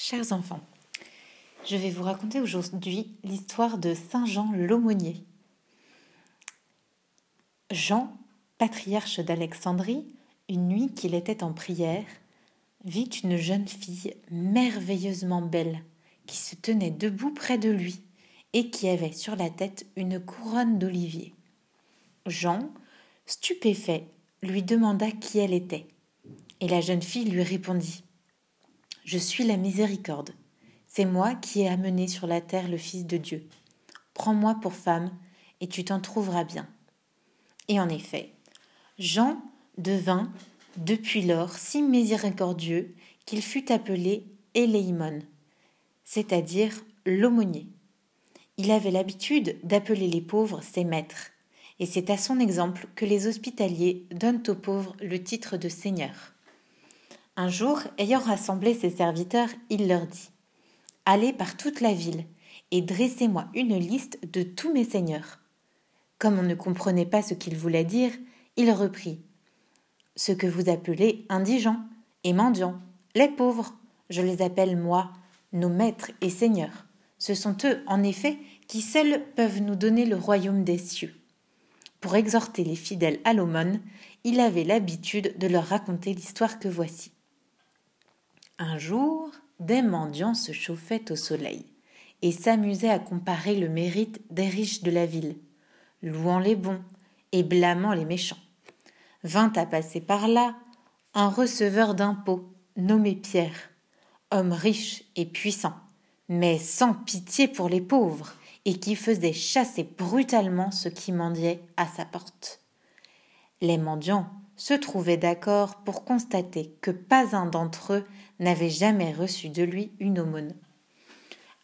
Chers enfants, je vais vous raconter aujourd'hui l'histoire de Saint Jean l'aumônier. Jean, patriarche d'Alexandrie, une nuit qu'il était en prière, vit une jeune fille merveilleusement belle qui se tenait debout près de lui et qui avait sur la tête une couronne d'olivier. Jean, stupéfait, lui demanda qui elle était. Et la jeune fille lui répondit je suis la miséricorde. C'est moi qui ai amené sur la terre le Fils de Dieu. Prends-moi pour femme, et tu t'en trouveras bien. Et en effet, Jean devint, depuis lors, si miséricordieux qu'il fut appelé Éléimon, c'est-à-dire l'aumônier. Il avait l'habitude d'appeler les pauvres ses maîtres, et c'est à son exemple que les hospitaliers donnent aux pauvres le titre de seigneur. Un jour, ayant rassemblé ses serviteurs, il leur dit Allez par toute la ville et dressez-moi une liste de tous mes seigneurs. Comme on ne comprenait pas ce qu'il voulait dire, il reprit Ce que vous appelez indigents et mendiants, les pauvres, je les appelle moi, nos maîtres et seigneurs. Ce sont eux, en effet, qui seuls peuvent nous donner le royaume des cieux. Pour exhorter les fidèles à l'aumône, il avait l'habitude de leur raconter l'histoire que voici. Un jour, des mendiants se chauffaient au soleil et s'amusaient à comparer le mérite des riches de la ville, louant les bons et blâmant les méchants. Vint à passer par là un receveur d'impôts nommé Pierre, homme riche et puissant, mais sans pitié pour les pauvres, et qui faisait chasser brutalement ceux qui mendiaient à sa porte. Les mendiants se trouvaient d'accord pour constater que pas un d'entre eux n'avait jamais reçu de lui une aumône.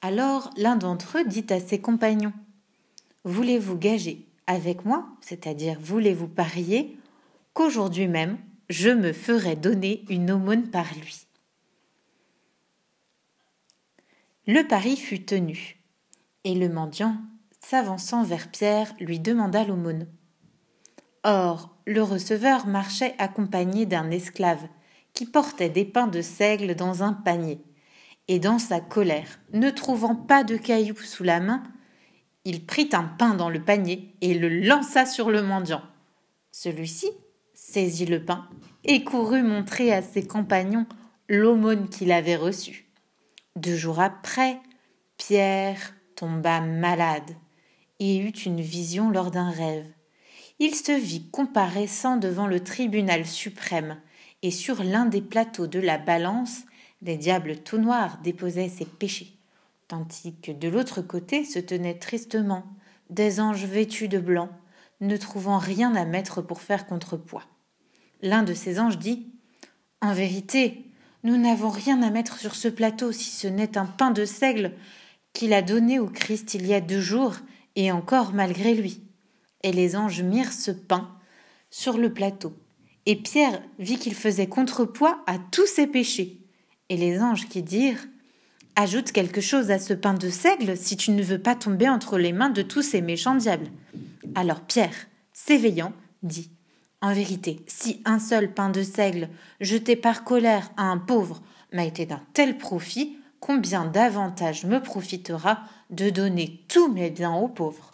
Alors l'un d'entre eux dit à ses compagnons Voulez-vous gager avec moi, c'est-à-dire voulez-vous parier, qu'aujourd'hui même je me ferai donner une aumône par lui? Le pari fut tenu, et le mendiant, s'avançant vers Pierre, lui demanda l'aumône. Or, le receveur marchait accompagné d'un esclave, qui portait des pains de seigle dans un panier. Et dans sa colère, ne trouvant pas de cailloux sous la main, il prit un pain dans le panier et le lança sur le mendiant. Celui-ci saisit le pain et courut montrer à ses compagnons l'aumône qu'il avait reçue. Deux jours après, Pierre tomba malade et eut une vision lors d'un rêve. Il se vit comparaissant devant le tribunal suprême et sur l'un des plateaux de la balance, des diables tout noirs déposaient ses péchés, tandis que de l'autre côté se tenaient tristement des anges vêtus de blanc, ne trouvant rien à mettre pour faire contrepoids. L'un de ces anges dit En vérité, nous n'avons rien à mettre sur ce plateau si ce n'est un pain de seigle qu'il a donné au Christ il y a deux jours, et encore malgré lui. Et les anges mirent ce pain sur le plateau et Pierre vit qu'il faisait contrepoids à tous ses péchés. Et les anges qui dirent Ajoute quelque chose à ce pain de seigle si tu ne veux pas tomber entre les mains de tous ces méchants diables. Alors Pierre, s'éveillant, dit En vérité, si un seul pain de seigle, jeté par colère à un pauvre, m'a été d'un tel profit, combien davantage me profitera de donner tous mes biens aux pauvres?